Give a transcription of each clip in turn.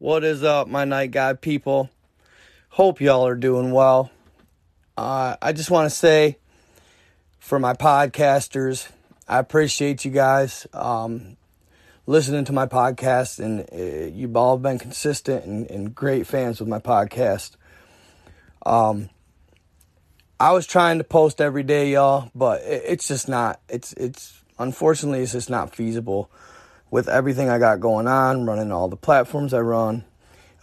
What is up, my night guide people? Hope y'all are doing well. Uh, I just want to say for my podcasters, I appreciate you guys um, listening to my podcast, and uh, you've all been consistent and, and, great fans with my podcast. Um, I was trying to post every day, y'all, but it, it's just not. It's it's unfortunately it's just not feasible with everything I got going on, running all the platforms I run.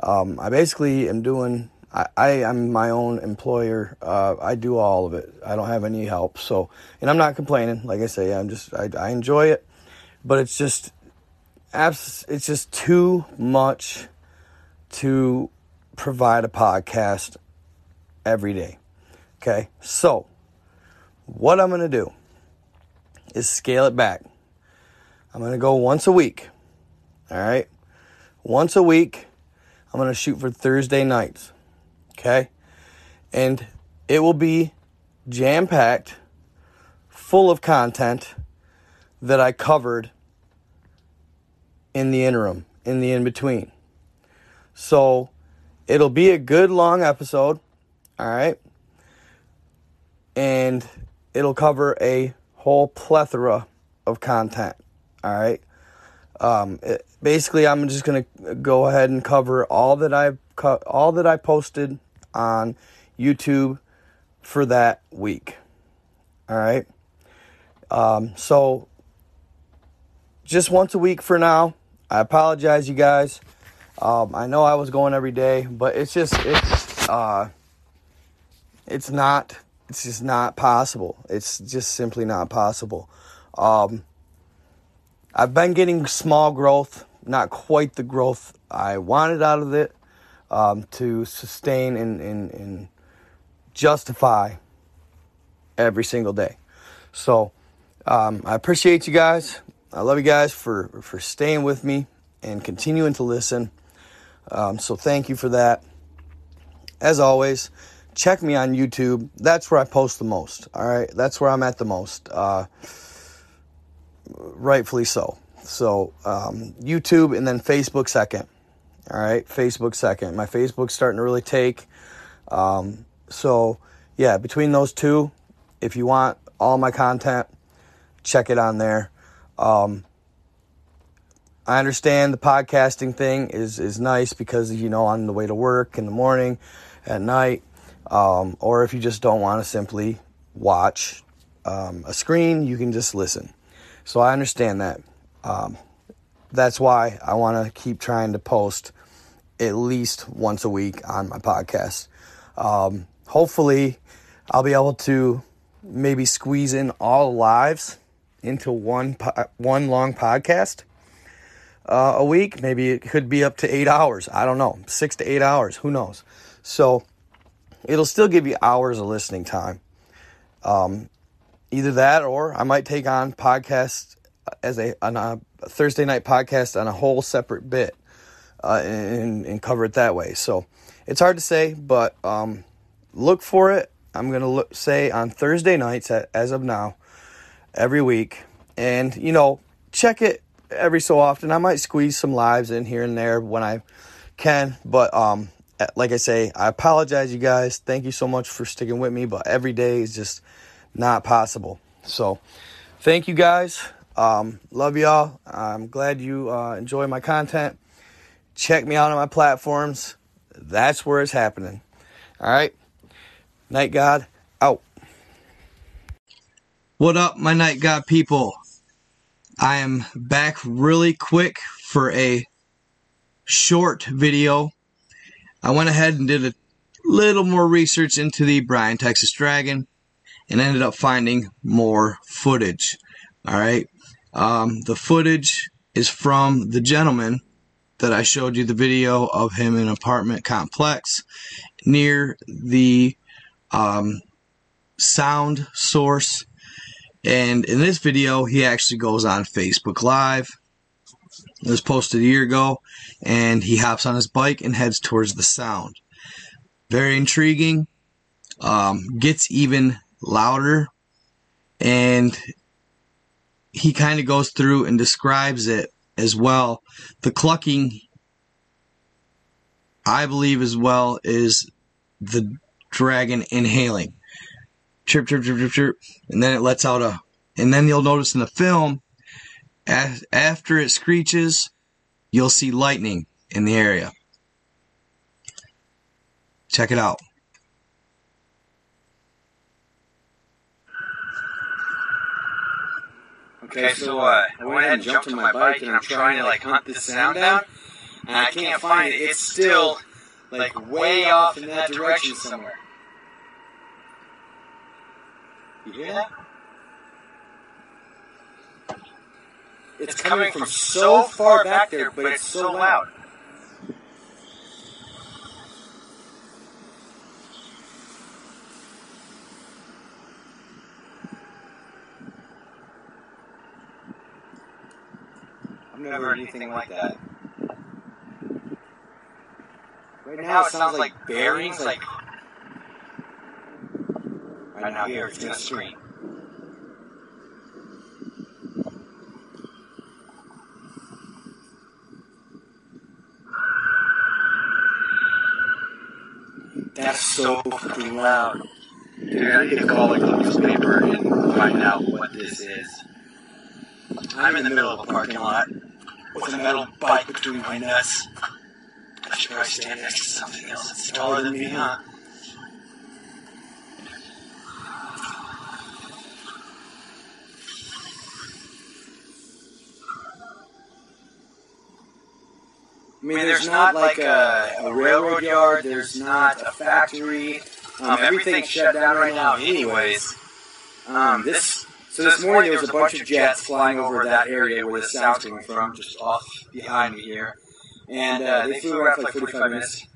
Um, I basically am doing. I, am my own employer. Uh, I do all of it. I don't have any help. So, and I'm not complaining. Like I say, I'm just I, I enjoy it, but it's just it's just too much to provide a podcast every day. Okay, so what I'm gonna do is scale it back. I'm going to go once a week. All right? Once a week, I'm going to shoot for Thursday nights. Okay? And it will be jam packed, full of content that I covered in the interim, in the in between. So it'll be a good long episode. All right? And it'll cover a whole plethora of content. All right. Um, it, basically, I'm just gonna go ahead and cover all that I've co- all that I posted on YouTube for that week. All right. Um, so just once a week for now. I apologize, you guys. Um, I know I was going every day, but it's just it's uh, it's not it's just not possible. It's just simply not possible. Um, I've been getting small growth, not quite the growth I wanted out of it um, to sustain and, and, and justify every single day. So um, I appreciate you guys. I love you guys for, for staying with me and continuing to listen. Um, so thank you for that. As always, check me on YouTube. That's where I post the most. All right, that's where I'm at the most. Uh, rightfully so. So um, YouTube and then Facebook second. All right, Facebook second. My Facebook's starting to really take. Um, so yeah, between those two, if you want all my content, check it on there. Um, I understand the podcasting thing is is nice because you know on the way to work in the morning, at night, um, or if you just don't want to simply watch um, a screen, you can just listen. So I understand that. Um, that's why I want to keep trying to post at least once a week on my podcast. Um, hopefully, I'll be able to maybe squeeze in all lives into one po- one long podcast uh, a week. Maybe it could be up to eight hours. I don't know, six to eight hours. Who knows? So it'll still give you hours of listening time. Um, either that or I might take on podcast as a on a Thursday night podcast on a whole separate bit uh, and, and cover it that way. So it's hard to say, but um, look for it. I'm gonna look, say on Thursday nights as of now, every week, and you know check it every so often. I might squeeze some lives in here and there when I can, but um, like I say, I apologize, you guys. Thank you so much for sticking with me, but every day is just not possible. So, thank you guys. Um, love y'all. I'm glad you uh, enjoy my content. Check me out on my platforms. That's where it's happening. All right. Night God out. What up, my Night God people? I am back really quick for a short video. I went ahead and did a little more research into the Bryan, Texas Dragon and ended up finding more footage. All right. Um, the footage is from the gentleman that I showed you the video of him in an apartment complex near the um, sound source. And in this video, he actually goes on Facebook Live. It was posted a year ago, and he hops on his bike and heads towards the sound. Very intriguing. Um, gets even louder, and he kind of goes through and describes it as well. The clucking, I believe, as well, is the dragon inhaling. Chirp, chirp, chirp, chirp, chirp. And then it lets out a. And then you'll notice in the film, after it screeches, you'll see lightning in the area. Check it out. Okay, so uh, I went ahead and jumped on my bike and I'm trying to like hunt this sound down, and I can't find it. It's still like way off in that direction somewhere. You hear that? It's coming from so far back there, but it's so loud. I've never heard anything like that. Right now it sounds like bearings, like. Right now here, it's gonna scream. That's so fucking loud. Dude, I need to call like the newspaper and find out what this is. I'm in the middle of a parking lot with a metal bike between my nuts. I should probably stand next to something else that's taller than me, huh? I mean, there's not like a, a railroad yard, there's not a factory. Um, everything's shut down right now, anyways. Um, this so this morning there was a bunch of jets flying over that area where the sound's coming from, just off behind me here, and uh, they flew around for like 45 minutes.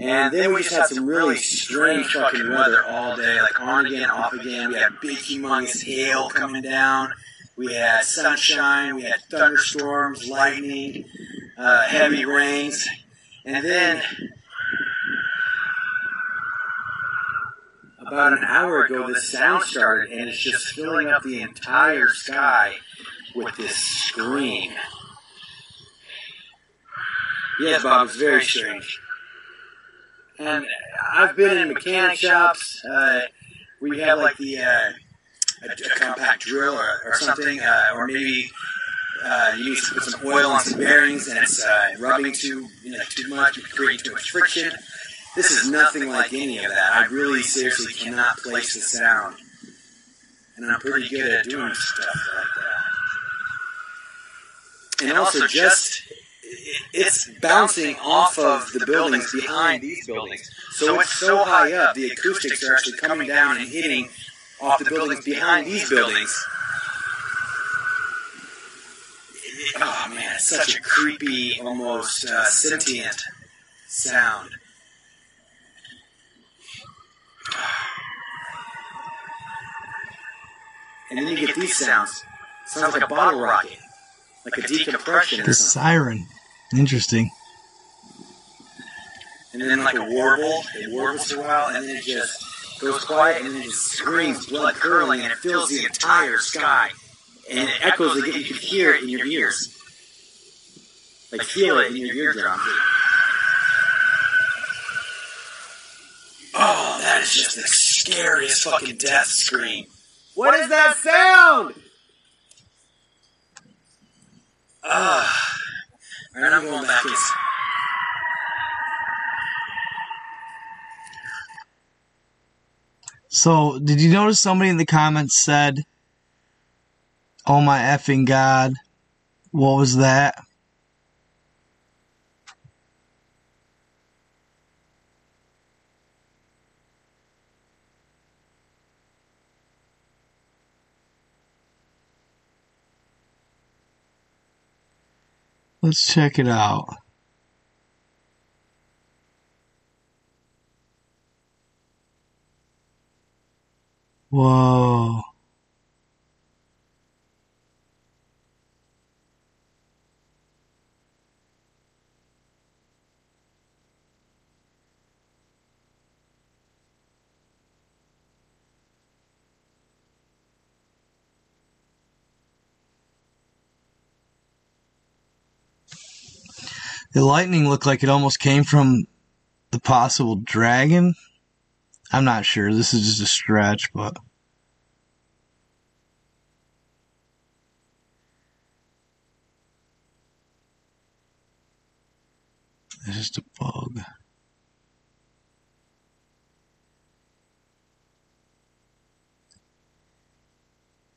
And then we just had some really strange fucking weather all day, like on again, off again. We had big, humongous hail coming down. We had sunshine. We had thunderstorms, lightning, uh, heavy rains, and then about an hour ago, the sound started, and it's just filling up the entire sky with this scream. Yes, Bob, it's very strange. And I've been in mechanic shops uh, where you have like the uh, a, a compact drill or, or something, uh, or maybe uh, you need to put some oil on some bearings and it's uh, rubbing too you know, too much, creating too much friction. This is nothing like any of that. I really seriously cannot place the sound. And I'm pretty good at doing stuff like that. And also just it's bouncing off of the buildings behind these buildings. So it's so high up, the acoustics are actually coming down and hitting off the buildings behind these buildings. Oh man, it's such a creepy, almost uh, sentient sound. And then you get these sounds. Sounds like a bottle rocket, like a decompression. The siren. Interesting. And then like a warble, it warbles for a while, and then it just goes quiet, and then it just screams, blood curdling, and it fills the entire sky. And it echoes again. You can hear it in your ears. Like feel it in your eardrum. Oh, that is just the scariest fucking death scream. What is that sound? Ah. Alright, I'm going back. It's, So, did you notice somebody in the comments said, Oh my effing god, what was that? Let's check it out. Whoa. The lightning looked like it almost came from the possible dragon. I'm not sure. This is just a stretch, but. It's just a bug.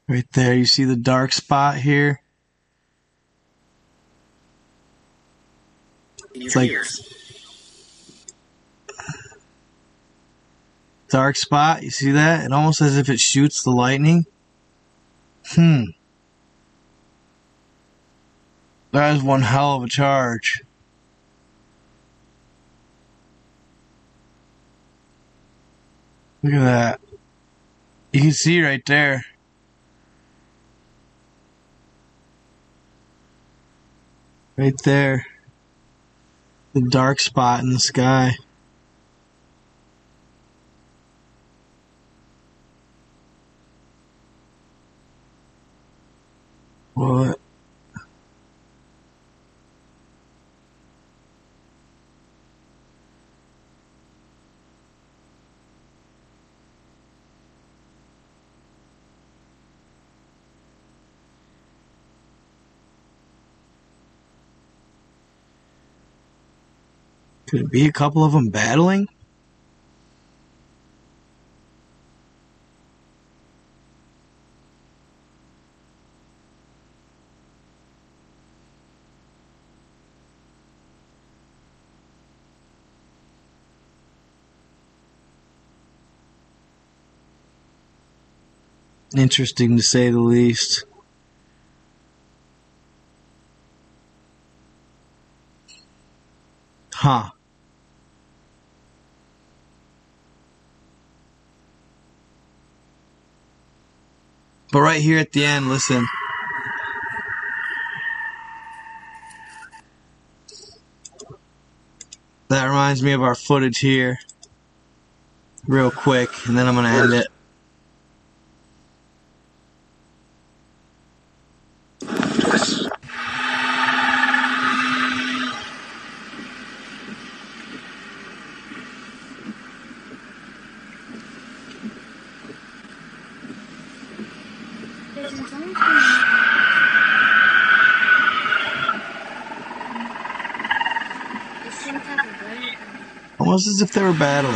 Right there, you see the dark spot here? It's like dark spot. You see that? It almost as if it shoots the lightning. Hmm. That is one hell of a charge. Look at that. You can see right there. Right there. The dark spot in the sky. What? Could it be a couple of them battling? Interesting to say the least. Huh. But right here at the end, listen. That reminds me of our footage here. Real quick, and then I'm going to end it. Almost as if they were battling.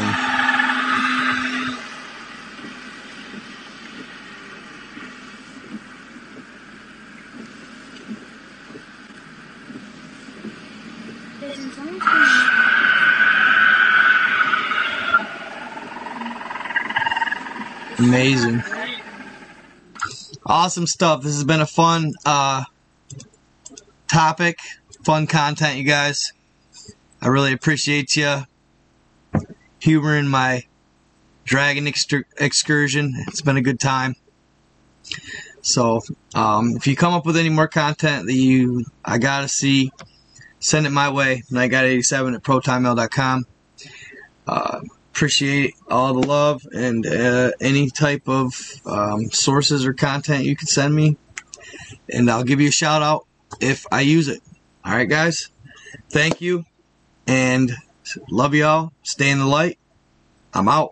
Amazing. Awesome stuff. This has been a fun uh, topic, fun content, you guys. I really appreciate you humoring my dragon excursion. It's been a good time. So, um, if you come up with any more content that you I gotta see, send it my way. Nightguy87 at protonmail.com. Uh, appreciate all the love and uh, any type of um, sources or content you can send me, and I'll give you a shout out if I use it. All right, guys. Thank you, and love y'all. Stay in the light. I'm out.